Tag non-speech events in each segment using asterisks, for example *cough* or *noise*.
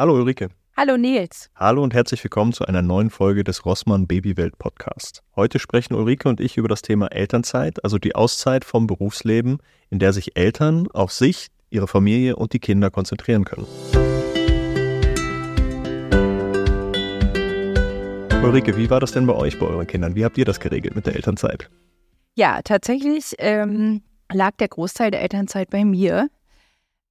Hallo Ulrike. Hallo Nils. Hallo und herzlich willkommen zu einer neuen Folge des Rossmann Babywelt Podcast. Heute sprechen Ulrike und ich über das Thema Elternzeit, also die Auszeit vom Berufsleben, in der sich Eltern auf sich, ihre Familie und die Kinder konzentrieren können. Ulrike, wie war das denn bei euch, bei euren Kindern? Wie habt ihr das geregelt mit der Elternzeit? Ja, tatsächlich ähm, lag der Großteil der Elternzeit bei mir.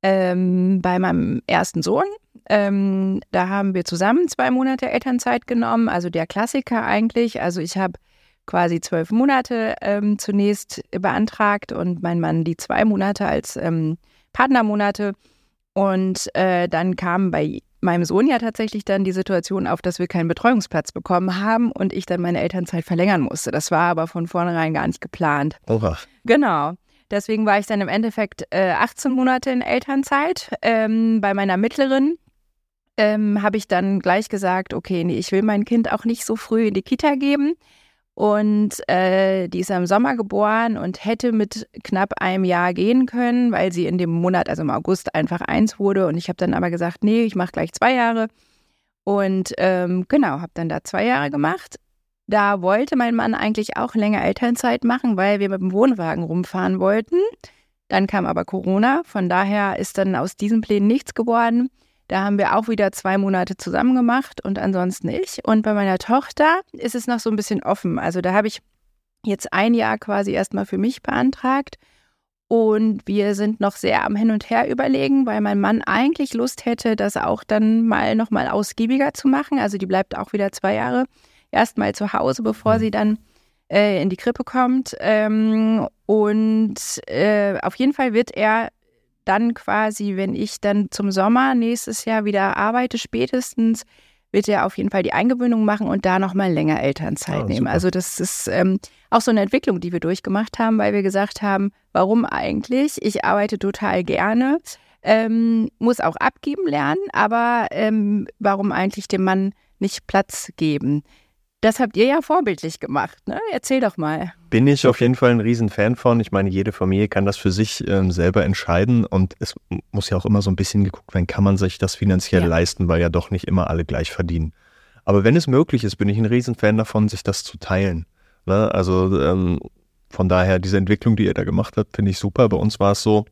Ähm, bei meinem ersten Sohn. Ähm, da haben wir zusammen zwei Monate Elternzeit genommen, also der Klassiker eigentlich. Also ich habe quasi zwölf Monate ähm, zunächst beantragt und mein Mann die zwei Monate als ähm, Partnermonate. Und äh, dann kam bei meinem Sohn ja tatsächlich dann die Situation auf, dass wir keinen Betreuungsplatz bekommen haben und ich dann meine Elternzeit verlängern musste. Das war aber von vornherein gar nicht geplant. Oha. Genau. Deswegen war ich dann im Endeffekt äh, 18 Monate in Elternzeit. Ähm, bei meiner mittleren ähm, habe ich dann gleich gesagt, okay, nee, ich will mein Kind auch nicht so früh in die Kita geben. Und äh, die ist im Sommer geboren und hätte mit knapp einem Jahr gehen können, weil sie in dem Monat, also im August, einfach eins wurde. Und ich habe dann aber gesagt, nee, ich mache gleich zwei Jahre. Und ähm, genau, habe dann da zwei Jahre gemacht. Da wollte mein Mann eigentlich auch länger Elternzeit machen, weil wir mit dem Wohnwagen rumfahren wollten. Dann kam aber Corona, von daher ist dann aus diesen Plänen nichts geworden. Da haben wir auch wieder zwei Monate zusammen gemacht und ansonsten nicht. Und bei meiner Tochter ist es noch so ein bisschen offen. Also da habe ich jetzt ein Jahr quasi erstmal für mich beantragt. Und wir sind noch sehr am Hin und Her überlegen, weil mein Mann eigentlich Lust hätte, das auch dann mal nochmal ausgiebiger zu machen. Also die bleibt auch wieder zwei Jahre erstmal zu Hause, bevor mhm. sie dann äh, in die Krippe kommt. Ähm, und äh, auf jeden Fall wird er dann quasi, wenn ich dann zum Sommer nächstes Jahr wieder arbeite, spätestens, wird er auf jeden Fall die Eingewöhnung machen und da nochmal länger Elternzeit oh, nehmen. Super. Also das ist ähm, auch so eine Entwicklung, die wir durchgemacht haben, weil wir gesagt haben, warum eigentlich? Ich arbeite total gerne, ähm, muss auch abgeben lernen, aber ähm, warum eigentlich dem Mann nicht Platz geben? Das habt ihr ja vorbildlich gemacht, ne? Erzähl doch mal. Bin ich auf jeden Fall ein Riesenfan von. Ich meine, jede Familie kann das für sich ähm, selber entscheiden und es muss ja auch immer so ein bisschen geguckt werden, kann man sich das finanziell ja. leisten, weil ja doch nicht immer alle gleich verdienen. Aber wenn es möglich ist, bin ich ein Riesenfan davon, sich das zu teilen. Ne? Also ähm, von daher, diese Entwicklung, die ihr da gemacht habt, finde ich super. Bei uns war es so,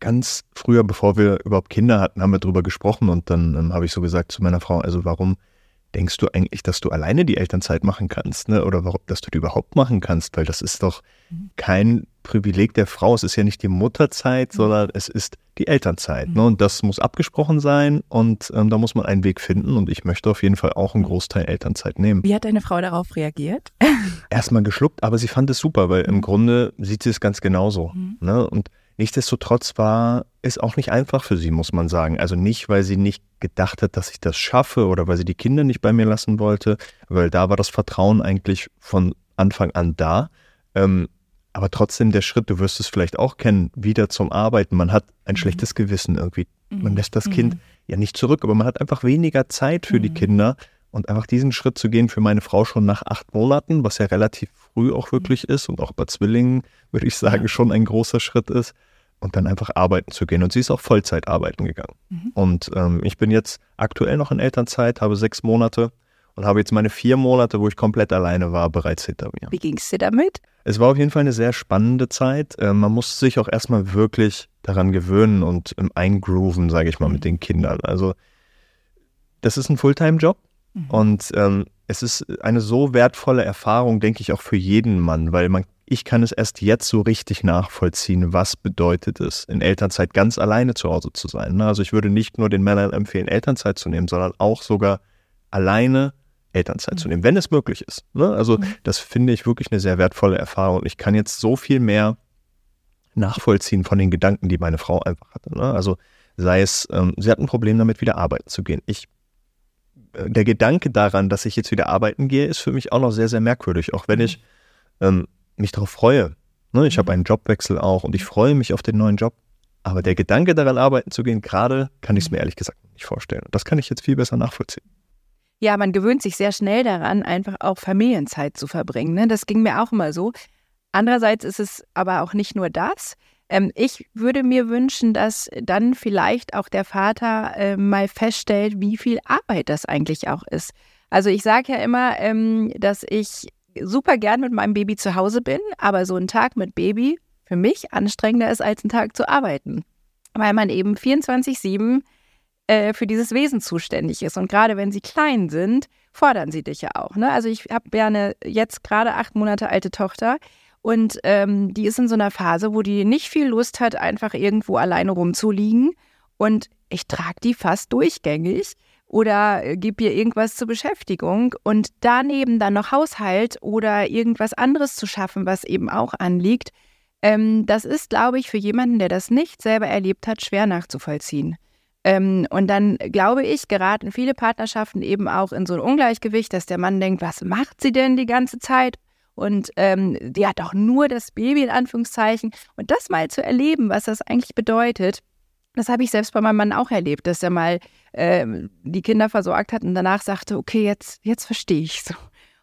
ganz früher, bevor wir überhaupt Kinder hatten, haben wir darüber gesprochen und dann ähm, habe ich so gesagt zu meiner Frau, also warum denkst du eigentlich, dass du alleine die Elternzeit machen kannst, ne? Oder warum, dass du die überhaupt machen kannst? Weil das ist doch mhm. kein Privileg der Frau. Es ist ja nicht die Mutterzeit, mhm. sondern es ist die Elternzeit. Ne? Und das muss abgesprochen sein und ähm, da muss man einen Weg finden. Und ich möchte auf jeden Fall auch einen Großteil Elternzeit nehmen. Wie hat deine Frau darauf reagiert? Erstmal geschluckt, aber sie fand es super, weil im Grunde sieht sie es ganz genauso. Mhm. Ne? Und Nichtsdestotrotz war es auch nicht einfach für sie, muss man sagen. Also nicht, weil sie nicht gedacht hat, dass ich das schaffe oder weil sie die Kinder nicht bei mir lassen wollte, weil da war das Vertrauen eigentlich von Anfang an da. Ähm, aber trotzdem der Schritt, du wirst es vielleicht auch kennen, wieder zum Arbeiten. Man hat ein mhm. schlechtes Gewissen irgendwie. Man mhm. lässt das mhm. Kind ja nicht zurück, aber man hat einfach weniger Zeit für mhm. die Kinder. Und einfach diesen Schritt zu gehen für meine Frau schon nach acht Monaten, was ja relativ früh auch wirklich ist und auch bei Zwillingen, würde ich sagen, schon ein großer Schritt ist. Und dann einfach arbeiten zu gehen. Und sie ist auch Vollzeit arbeiten gegangen. Mhm. Und ähm, ich bin jetzt aktuell noch in Elternzeit, habe sechs Monate und habe jetzt meine vier Monate, wo ich komplett alleine war, bereits hinter mir. Wie ging es dir damit? Es war auf jeden Fall eine sehr spannende Zeit. Äh, man muss sich auch erstmal wirklich daran gewöhnen und ähm, eingrooven, sage ich mal, mhm. mit den Kindern. Also das ist ein Fulltime-Job Mhm. Und ähm, es ist eine so wertvolle Erfahrung, denke ich, auch für jeden Mann, weil man, ich kann es erst jetzt so richtig nachvollziehen, was bedeutet es, in Elternzeit ganz alleine zu Hause zu sein. Ne? Also ich würde nicht nur den Männern empfehlen, Elternzeit zu nehmen, sondern auch sogar alleine Elternzeit mhm. zu nehmen, wenn es möglich ist. Ne? Also mhm. das finde ich wirklich eine sehr wertvolle Erfahrung. Ich kann jetzt so viel mehr nachvollziehen von den Gedanken, die meine Frau einfach hatte. Ne? Also sei es, ähm, sie hat ein Problem damit, wieder arbeiten zu gehen. Ich der Gedanke daran, dass ich jetzt wieder arbeiten gehe, ist für mich auch noch sehr, sehr merkwürdig. Auch wenn ich ähm, mich darauf freue. Ne? Ich habe einen Jobwechsel auch und ich freue mich auf den neuen Job. Aber der Gedanke daran, arbeiten zu gehen, gerade kann ich es mir ehrlich gesagt nicht vorstellen. Das kann ich jetzt viel besser nachvollziehen. Ja, man gewöhnt sich sehr schnell daran, einfach auch Familienzeit zu verbringen. Ne? Das ging mir auch immer so. Andererseits ist es aber auch nicht nur das. Ähm, ich würde mir wünschen, dass dann vielleicht auch der Vater äh, mal feststellt, wie viel Arbeit das eigentlich auch ist. Also ich sage ja immer, ähm, dass ich super gern mit meinem Baby zu Hause bin, aber so ein Tag mit Baby für mich anstrengender ist, als ein Tag zu arbeiten. Weil man eben 24-7 äh, für dieses Wesen zuständig ist. Und gerade wenn sie klein sind, fordern sie dich ja auch. Ne? Also ich habe ja eine jetzt gerade acht Monate alte Tochter und ähm, die ist in so einer Phase, wo die nicht viel Lust hat, einfach irgendwo alleine rumzuliegen. Und ich trage die fast durchgängig oder äh, gebe ihr irgendwas zur Beschäftigung und daneben dann noch Haushalt oder irgendwas anderes zu schaffen, was eben auch anliegt, ähm, das ist, glaube ich, für jemanden, der das nicht selber erlebt hat, schwer nachzuvollziehen. Ähm, und dann, glaube ich, geraten viele Partnerschaften eben auch in so ein Ungleichgewicht, dass der Mann denkt, was macht sie denn die ganze Zeit? Und ähm, die hat doch nur das Baby in Anführungszeichen. Und das mal zu erleben, was das eigentlich bedeutet, das habe ich selbst bei meinem Mann auch erlebt, dass er mal ähm, die Kinder versorgt hat und danach sagte, okay, jetzt, jetzt verstehe ich so.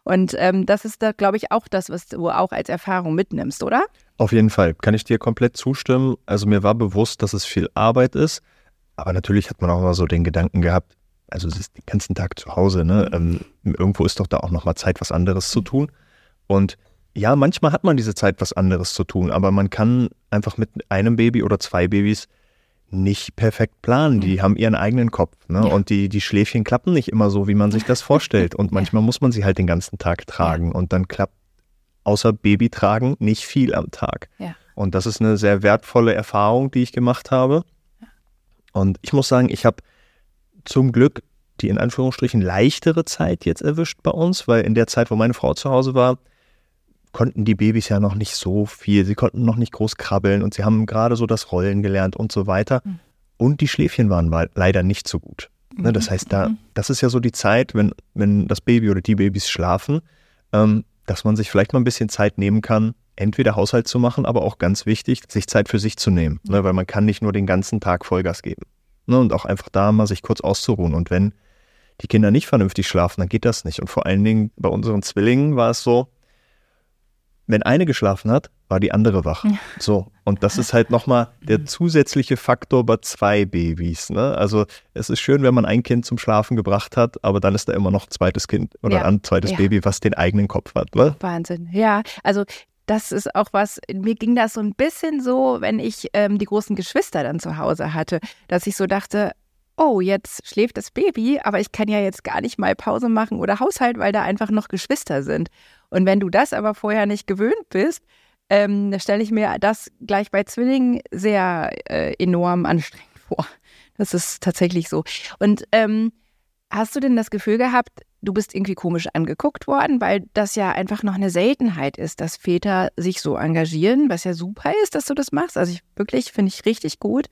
Und ähm, das ist da, glaube ich, auch das, was du auch als Erfahrung mitnimmst, oder? Auf jeden Fall, kann ich dir komplett zustimmen. Also mir war bewusst, dass es viel Arbeit ist, aber natürlich hat man auch mal so den Gedanken gehabt, also es ist den ganzen Tag zu Hause, ne? Mhm. Ähm, irgendwo ist doch da auch noch mal Zeit, was anderes zu tun. Und ja, manchmal hat man diese Zeit, was anderes zu tun, aber man kann einfach mit einem Baby oder zwei Babys nicht perfekt planen. Die mhm. haben ihren eigenen Kopf. Ne? Ja. Und die, die Schläfchen klappen nicht immer so, wie man sich das vorstellt. Und *laughs* manchmal muss man sie halt den ganzen Tag tragen. Ja. Und dann klappt außer Baby tragen nicht viel am Tag. Ja. Und das ist eine sehr wertvolle Erfahrung, die ich gemacht habe. Und ich muss sagen, ich habe zum Glück die in Anführungsstrichen leichtere Zeit jetzt erwischt bei uns, weil in der Zeit, wo meine Frau zu Hause war, konnten die Babys ja noch nicht so viel. Sie konnten noch nicht groß krabbeln und sie haben gerade so das Rollen gelernt und so weiter. Mhm. Und die Schläfchen waren leider nicht so gut. Ne, das mhm. heißt, da, mhm. das ist ja so die Zeit, wenn, wenn das Baby oder die Babys schlafen, ähm, dass man sich vielleicht mal ein bisschen Zeit nehmen kann, entweder Haushalt zu machen, aber auch ganz wichtig, sich Zeit für sich zu nehmen. Ne, weil man kann nicht nur den ganzen Tag Vollgas geben. Ne, und auch einfach da mal sich kurz auszuruhen. Und wenn die Kinder nicht vernünftig schlafen, dann geht das nicht. Und vor allen Dingen bei unseren Zwillingen war es so, wenn eine geschlafen hat, war die andere wach. Ja. So. Und das ist halt nochmal der zusätzliche Faktor bei zwei Babys. Ne? Also es ist schön, wenn man ein Kind zum Schlafen gebracht hat, aber dann ist da immer noch ein zweites Kind oder ja. ein zweites ja. Baby, was den eigenen Kopf hat. Ne? Wahnsinn. Ja, also das ist auch was, mir ging das so ein bisschen so, wenn ich ähm, die großen Geschwister dann zu Hause hatte, dass ich so dachte, oh, jetzt schläft das Baby, aber ich kann ja jetzt gar nicht mal Pause machen oder Haushalt, weil da einfach noch Geschwister sind. Und wenn du das aber vorher nicht gewöhnt bist, ähm, stelle ich mir das gleich bei Zwillingen sehr äh, enorm anstrengend vor. Das ist tatsächlich so. Und ähm, hast du denn das Gefühl gehabt, du bist irgendwie komisch angeguckt worden, weil das ja einfach noch eine Seltenheit ist, dass Väter sich so engagieren, was ja super ist, dass du das machst. Also ich wirklich finde ich richtig gut.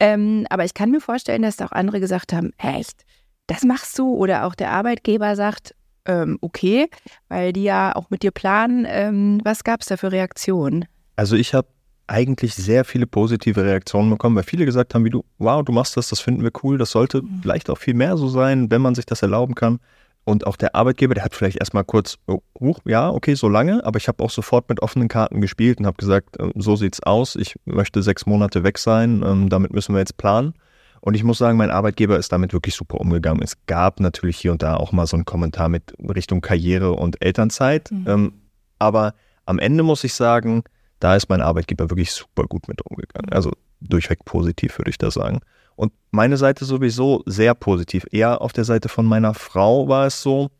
Ähm, aber ich kann mir vorstellen, dass da auch andere gesagt haben, echt, das machst du? Oder auch der Arbeitgeber sagt, ähm, okay, weil die ja auch mit dir planen. Ähm, was gab es da für Reaktionen? Also ich habe eigentlich sehr viele positive Reaktionen bekommen, weil viele gesagt haben, wie du, wow, du machst das, das finden wir cool, das sollte mhm. vielleicht auch viel mehr so sein, wenn man sich das erlauben kann. Und auch der Arbeitgeber, der hat vielleicht erstmal kurz, oh, ja, okay, so lange, aber ich habe auch sofort mit offenen Karten gespielt und habe gesagt, ähm, so sieht's aus, ich möchte sechs Monate weg sein, ähm, damit müssen wir jetzt planen. Und ich muss sagen, mein Arbeitgeber ist damit wirklich super umgegangen. Es gab natürlich hier und da auch mal so einen Kommentar mit Richtung Karriere und Elternzeit. Mhm. Ähm, aber am Ende muss ich sagen, da ist mein Arbeitgeber wirklich super gut mit umgegangen. Also durchweg positiv, würde ich da sagen. Und meine Seite sowieso sehr positiv. Eher auf der Seite von meiner Frau war es so,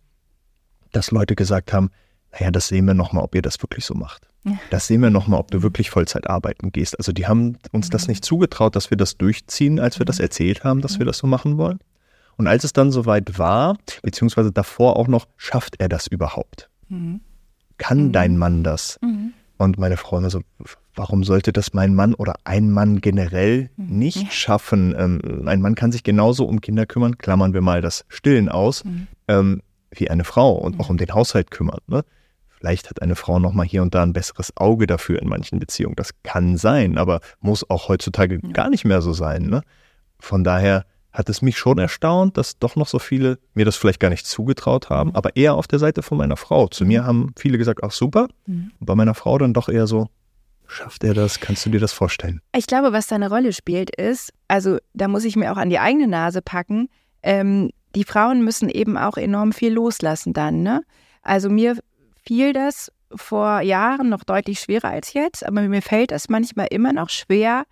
dass Leute gesagt haben, naja, das sehen wir nochmal, ob ihr das wirklich so macht. Ja. Das sehen wir nochmal, ob du wirklich Vollzeit arbeiten gehst. Also die haben uns das mhm. nicht zugetraut, dass wir das durchziehen, als wir das mhm. erzählt haben, dass wir das so machen wollen. Und als es dann soweit war, beziehungsweise davor auch noch, schafft er das überhaupt? Mhm. Kann dein Mann das? Und meine Frau immer so, warum sollte das mein Mann oder ein Mann generell mhm. nicht ja. schaffen? Ähm, ein Mann kann sich genauso um Kinder kümmern, klammern wir mal das Stillen aus, mhm. ähm, wie eine Frau und mhm. auch um den Haushalt kümmern. Ne? Vielleicht hat eine Frau noch mal hier und da ein besseres Auge dafür in manchen Beziehungen. Das kann sein, aber muss auch heutzutage ja. gar nicht mehr so sein. Ne? Von daher hat es mich schon erstaunt, dass doch noch so viele mir das vielleicht gar nicht zugetraut haben, mhm. aber eher auf der Seite von meiner Frau. Zu mir haben viele gesagt, ach super. Mhm. Und bei meiner Frau dann doch eher so, Schafft er das? Kannst du dir das vorstellen? Ich glaube, was da eine Rolle spielt, ist, also da muss ich mir auch an die eigene Nase packen, ähm, die Frauen müssen eben auch enorm viel loslassen dann. Ne? Also mir fiel das vor Jahren noch deutlich schwerer als jetzt, aber mir fällt es manchmal immer noch schwer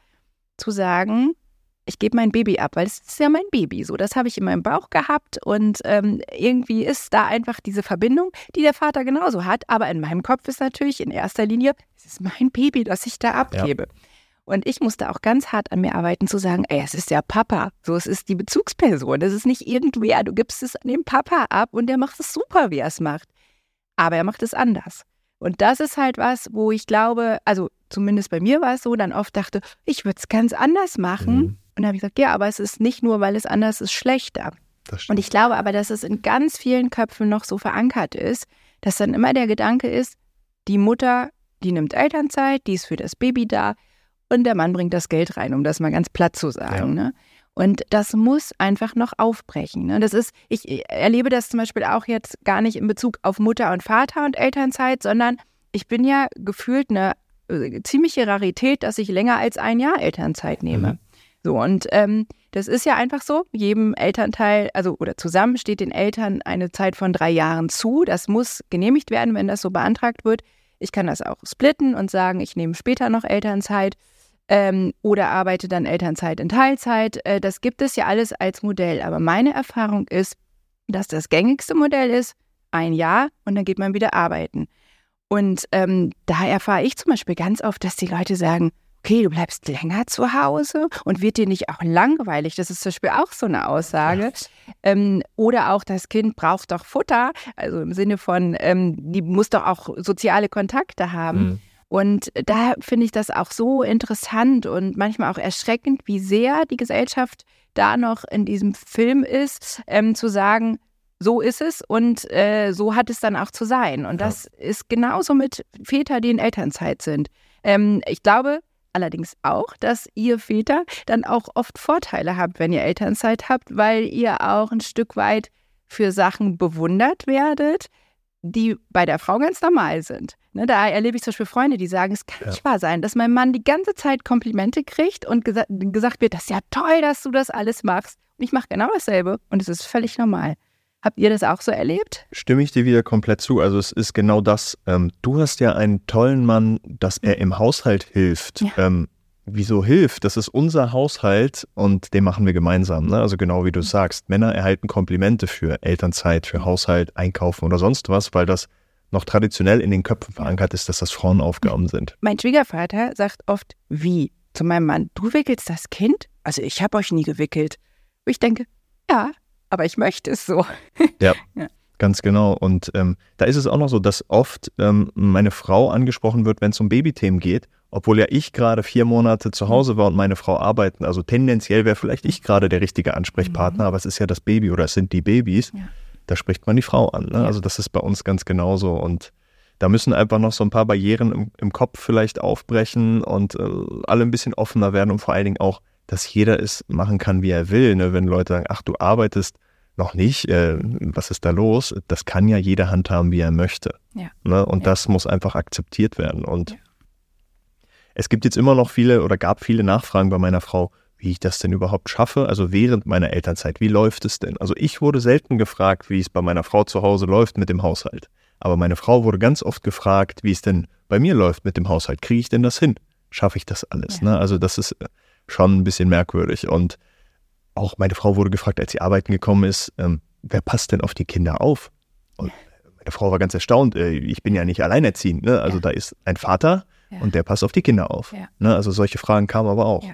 zu sagen, ich gebe mein Baby ab, weil es ist ja mein Baby. So, das habe ich in meinem Bauch gehabt und ähm, irgendwie ist da einfach diese Verbindung, die der Vater genauso hat. Aber in meinem Kopf ist natürlich in erster Linie, es ist mein Baby, das ich da abgebe. Ja. Und ich musste auch ganz hart an mir arbeiten, zu sagen, ey, es ist der Papa. So, es ist die Bezugsperson. Das ist nicht irgendwer. Du gibst es an den Papa ab und der macht es super, wie er es macht. Aber er macht es anders. Und das ist halt was, wo ich glaube, also zumindest bei mir war es so, dann oft dachte, ich würde es ganz anders machen. Mhm. Und da habe ich gesagt, ja, aber es ist nicht nur, weil es anders ist, schlechter. Und ich glaube aber, dass es in ganz vielen Köpfen noch so verankert ist, dass dann immer der Gedanke ist, die Mutter, die nimmt Elternzeit, die ist für das Baby da und der Mann bringt das Geld rein, um das mal ganz platt zu sagen. Ja. Ne? Und das muss einfach noch aufbrechen. Ne? Das ist, ich erlebe das zum Beispiel auch jetzt gar nicht in Bezug auf Mutter und Vater und Elternzeit, sondern ich bin ja gefühlt eine äh, ziemliche Rarität, dass ich länger als ein Jahr Elternzeit nehme. Mhm. So, und ähm, das ist ja einfach so. Jedem Elternteil, also oder zusammen steht den Eltern eine Zeit von drei Jahren zu. Das muss genehmigt werden, wenn das so beantragt wird. Ich kann das auch splitten und sagen, ich nehme später noch Elternzeit ähm, oder arbeite dann Elternzeit in Teilzeit. Äh, das gibt es ja alles als Modell. Aber meine Erfahrung ist, dass das gängigste Modell ist, ein Jahr und dann geht man wieder arbeiten. Und ähm, da erfahre ich zum Beispiel ganz oft, dass die Leute sagen, okay, du bleibst länger zu Hause und wird dir nicht auch langweilig? Das ist zum Beispiel auch so eine Aussage. Ähm, oder auch, das Kind braucht doch Futter, also im Sinne von, ähm, die muss doch auch soziale Kontakte haben. Mhm. Und da finde ich das auch so interessant und manchmal auch erschreckend, wie sehr die Gesellschaft da noch in diesem Film ist, ähm, zu sagen, so ist es und äh, so hat es dann auch zu sein. Und das ja. ist genauso mit Vätern, die in Elternzeit sind. Ähm, ich glaube, allerdings auch, dass ihr Väter dann auch oft Vorteile habt, wenn ihr Elternzeit habt, weil ihr auch ein Stück weit für Sachen bewundert werdet, die bei der Frau ganz normal sind. Ne, da erlebe ich zum Beispiel Freunde, die sagen, es kann ja. nicht wahr sein, dass mein Mann die ganze Zeit Komplimente kriegt und gesa gesagt wird, das ist ja toll, dass du das alles machst. Und ich mache genau dasselbe und es ist völlig normal. Habt ihr das auch so erlebt? Stimme ich dir wieder komplett zu. Also es ist genau das. Ähm, du hast ja einen tollen Mann, dass er im Haushalt hilft. Ja. Ähm, wieso hilft? Das ist unser Haushalt und den machen wir gemeinsam. Ne? Also genau wie du sagst, Männer erhalten Komplimente für Elternzeit, für Haushalt, Einkaufen oder sonst was, weil das noch traditionell in den Köpfen verankert ist, dass das Frauenaufgaben sind. Mein Schwiegervater sagt oft, wie zu meinem Mann, du wickelst das Kind? Also ich habe euch nie gewickelt. Und ich denke, ja, aber ich möchte es so. *laughs* Ja. ja. Ganz genau. Und ähm, da ist es auch noch so, dass oft ähm, meine Frau angesprochen wird, wenn es um Babythemen geht, obwohl ja ich gerade vier Monate zu Hause war und meine Frau arbeiten. Also tendenziell wäre vielleicht ich gerade der richtige Ansprechpartner, mhm. aber es ist ja das Baby oder es sind die Babys. Ja. Da spricht man die Frau an. Ne? Ja. Also das ist bei uns ganz genauso. Und da müssen einfach noch so ein paar Barrieren im, im Kopf vielleicht aufbrechen und äh, alle ein bisschen offener werden und vor allen Dingen auch dass jeder es machen kann, wie er will. Ne? Wenn Leute sagen, ach, du arbeitest noch nicht, äh, was ist da los? Das kann ja jeder handhaben, wie er möchte. Ja. Ne? Und ja. das muss einfach akzeptiert werden. Und ja. es gibt jetzt immer noch viele oder gab viele Nachfragen bei meiner Frau, wie ich das denn überhaupt schaffe, also während meiner Elternzeit. Wie läuft es denn? Also ich wurde selten gefragt, wie es bei meiner Frau zu Hause läuft mit dem Haushalt. Aber meine Frau wurde ganz oft gefragt, wie es denn bei mir läuft mit dem Haushalt. Kriege ich denn das hin? Schaffe ich das alles? Ne? Also das ist schon ein bisschen merkwürdig. Und auch meine Frau wurde gefragt, als sie arbeiten gekommen ist, ähm, wer passt denn auf die Kinder auf? Und meine Frau war ganz erstaunt, äh, ich bin ja nicht alleinerziehend, ne? also ja. da ist ein Vater ja. und der passt auf die Kinder auf. Ja. Ne? Also solche Fragen kamen aber auch.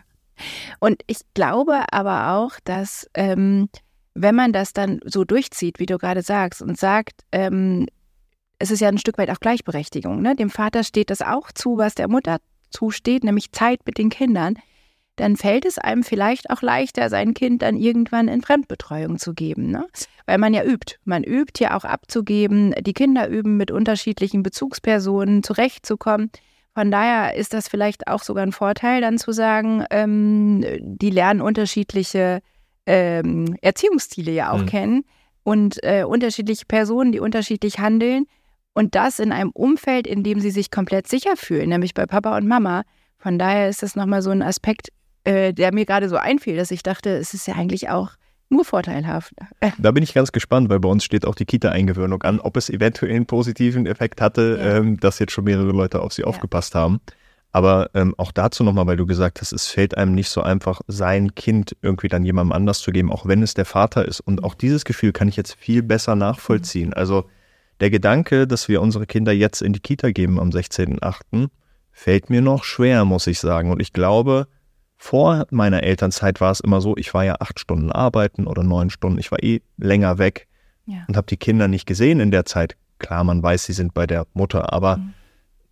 Und ich glaube aber auch, dass ähm, wenn man das dann so durchzieht, wie du gerade sagst, und sagt, ähm, es ist ja ein Stück weit auch Gleichberechtigung. Ne? Dem Vater steht das auch zu, was der Mutter zusteht, nämlich Zeit mit den Kindern dann fällt es einem vielleicht auch leichter, sein Kind dann irgendwann in Fremdbetreuung zu geben. Ne? Weil man ja übt. Man übt ja auch abzugeben. Die Kinder üben, mit unterschiedlichen Bezugspersonen zurechtzukommen. Von daher ist das vielleicht auch sogar ein Vorteil, dann zu sagen, ähm, die lernen unterschiedliche ähm, Erziehungsstile ja auch mhm. kennen und äh, unterschiedliche Personen, die unterschiedlich handeln. Und das in einem Umfeld, in dem sie sich komplett sicher fühlen, nämlich bei Papa und Mama. Von daher ist das nochmal so ein Aspekt, äh, der mir gerade so einfiel, dass ich dachte, es ist ja eigentlich auch nur vorteilhaft. *laughs* Da bin ich ganz gespannt, weil bei uns steht auch die Kita-Eingewöhnung an, ob es eventuell einen positiven Effekt hatte, ja. ähm, dass jetzt schon mehrere Leute auf sie ja. aufgepasst haben. Aber ähm, auch dazu nochmal, weil du gesagt hast, es fällt einem nicht so einfach, sein Kind irgendwie dann jemandem anders zu geben, auch wenn es der Vater ist. Und auch dieses Gefühl kann ich jetzt viel besser nachvollziehen. Mhm. Also der Gedanke, dass wir unsere Kinder jetzt in die Kita geben am 16.8., fällt mir noch schwer, muss ich sagen. Und ich glaube, vor meiner Elternzeit war es immer so, ich war ja acht Stunden arbeiten oder neun Stunden, ich war eh länger weg ja. und habe die Kinder nicht gesehen in der Zeit. Klar, man weiß, sie sind bei der Mutter, aber mhm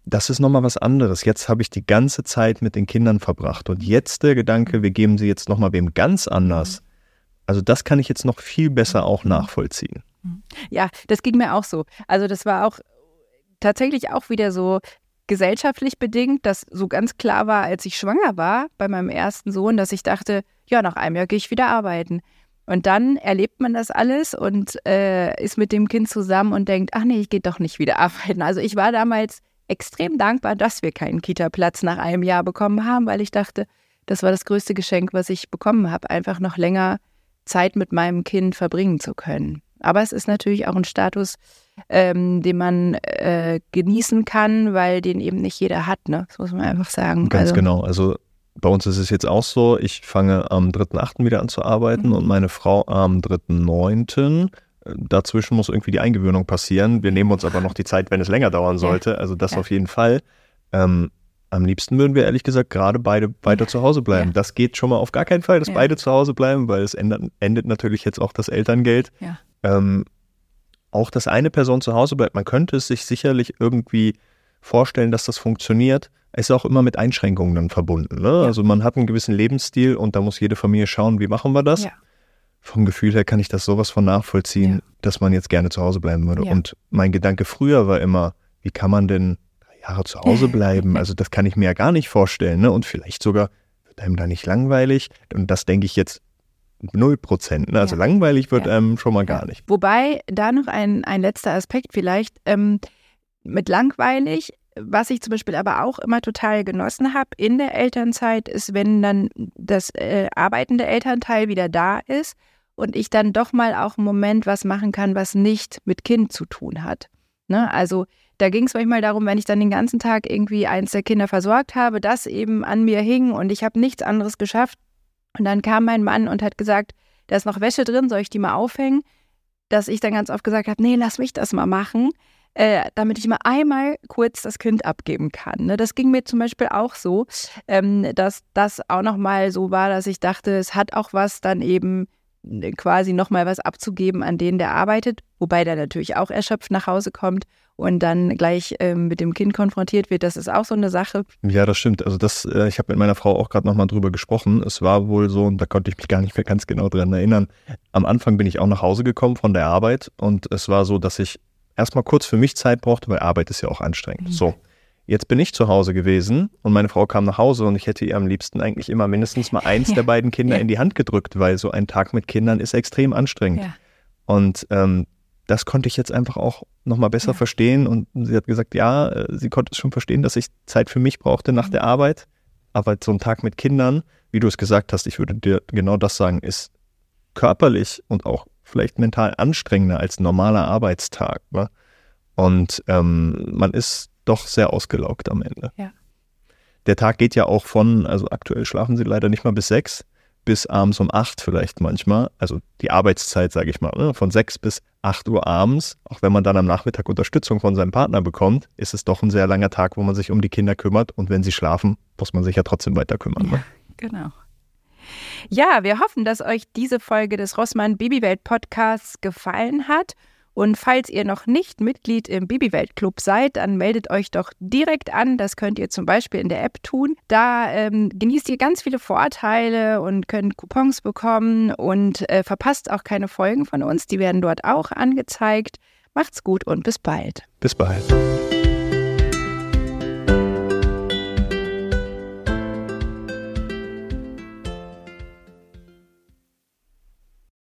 das ist nochmal was anderes. Jetzt habe ich die ganze Zeit mit den Kindern verbracht und jetzt der Gedanke, wir geben sie jetzt nochmal wem ganz anders. Also das kann ich jetzt noch viel besser auch nachvollziehen. Ja, das ging mir auch so. Also das war auch tatsächlich auch wieder so gesellschaftlich bedingt, dass so ganz klar war, als ich schwanger war bei meinem ersten Sohn, dass ich dachte, ja, nach einem Jahr gehe ich wieder arbeiten. Und dann erlebt man das alles und äh, ist mit dem Kind zusammen und denkt, ach nee, ich gehe doch nicht wieder *laughs* arbeiten. Also ich war damals extrem dankbar, dass wir keinen Kita-Platz nach einem Jahr bekommen haben, weil ich dachte, das war das größte Geschenk, was ich bekommen habe, einfach noch länger Zeit mit meinem Kind verbringen zu können. Aber es ist natürlich auch ein Status, ähm, den man äh, genießen kann, weil den eben nicht jeder hat, ne? Das muss man einfach sagen. Ganz also, genau. Also bei uns ist es jetzt auch so, ich fange am 3.8. wieder an zu arbeiten mhm. und meine Frau am 3.9. Dazwischen muss irgendwie die Eingewöhnung passieren. Wir nehmen uns aber noch die Zeit, wenn es länger dauern sollte. Also das ja. auf jeden Fall. Ähm, am liebsten würden wir ehrlich gesagt gerade beide weiter zu Hause bleiben. Ja. Das geht schon mal auf gar keinen Fall, dass ja. beide zu Hause bleiben, weil es endet, endet natürlich jetzt auch das Elterngeld. Ja. Ähm, auch dass eine Person zu Hause bleibt, man könnte es sich sicherlich irgendwie vorstellen, dass das funktioniert. Es ist auch immer mit Einschränkungen dann verbunden. Ne? Also man hat einen gewissen Lebensstil und da muss jede Familie schauen, wie machen wir das. Ja vom Gefühl her kann ich das sowas von nachvollziehen, ja. dass man jetzt gerne zu Hause bleiben würde. Ja. Und mein Gedanke früher war immer, wie kann man denn drei Jahre zu Hause *laughs* bleiben? Also das kann ich mir ja gar nicht vorstellen. Ne? Und vielleicht sogar wird einem da nicht langweilig. Und das denke ich jetzt null Prozent. Ne? Also ja. langweilig wird einem schon mal gar nicht. Wobei da noch ein, ein letzter Aspekt vielleicht. Ähm, mit langweilig was ich zum Beispiel aber auch immer total genossen habe in der Elternzeit, ist, wenn dann das äh, arbeitende Elternteil wieder da ist und ich dann doch mal auch einen Moment was machen kann, was nicht mit Kind zu tun hat. Ne? Also da ging es manchmal darum, wenn ich dann den ganzen Tag irgendwie eins der Kinder versorgt habe, das eben an mir hing und ich habe nichts anderes geschafft. Und dann kam mein Mann und hat gesagt, da ist noch Wäsche drin, soll ich die mal aufhängen? Dass ich dann ganz oft gesagt habe, nee, lass mich das mal machen äh, damit ich mal einmal kurz das Kind abgeben kann. Ne? Das ging mir zum Beispiel auch so, ähm, dass das auch nochmal so war, dass ich dachte, es hat auch was dann eben quasi nochmal was abzugeben an den, der arbeitet, wobei der natürlich auch erschöpft nach Hause kommt und dann gleich ähm, mit dem Kind konfrontiert wird. Das ist auch so eine Sache. Ja, das stimmt. Also das, äh, ich habe mit meiner Frau auch gerade nochmal drüber gesprochen. Es war wohl so, und da konnte ich mich gar nicht mehr ganz genau dran erinnern. Am Anfang bin ich auch nach Hause gekommen von der Arbeit und es war so, dass ich erstmal kurz für mich Zeit brauchte, weil Arbeit ist ja auch anstrengend. Mhm. So. Jetzt bin ich zu Hause gewesen und meine Frau kam nach Hause und ich hätte ihr am liebsten eigentlich immer mindestens mal *laughs* eins ja. der beiden Kinder ja. in die Hand gedrückt, weil so ein Tag mit Kindern ist extrem anstrengend. Ja. Und ähm, das konnte ich jetzt einfach auch nochmal besser verstehen und sie hat gesagt, ja, äh, sie konnte es schon verstehen, dass ich Zeit für mich brauchte nach mhm. der Arbeit. Aber so ein Tag mit Kindern, wie du es gesagt hast, ich würde dir genau das sagen, ist körperlich und auch vielleicht mental anstrengender als ein normaler Arbeitstag. Ne? Und ähm, man ist doch sehr ausgelaugt am Ende. Ja. Der Tag geht ja auch von, also aktuell schlafen sie leider nicht mal bis sechs, bis abends um acht vielleicht manchmal. Also die Arbeitszeit, sage ich mal, ne? von sechs bis acht Uhr abends. Auch wenn man dann am Nachmittag Unterstützung von seinem Partner bekommt, ist es doch ein sehr langer Tag, wo man sich um die Kinder kümmert. Und wenn sie schlafen, muss man sich ja trotzdem weiter kümmern. Ne? Ja, ne? Genau. Ja, wir hoffen, dass euch diese Folge des Rossmann Babywelt Podcasts gefallen hat. Und falls ihr noch nicht Mitglied im Babywelt Club seid, dann meldet euch doch direkt an. Das könnt ihr zum Beispiel in der App tun. Da ähm, genießt ihr ganz viele Vorteile und könnt Coupons bekommen und äh, verpasst auch keine Folgen von uns. Die werden dort auch angezeigt. Macht's gut und bis bald. Bis bald.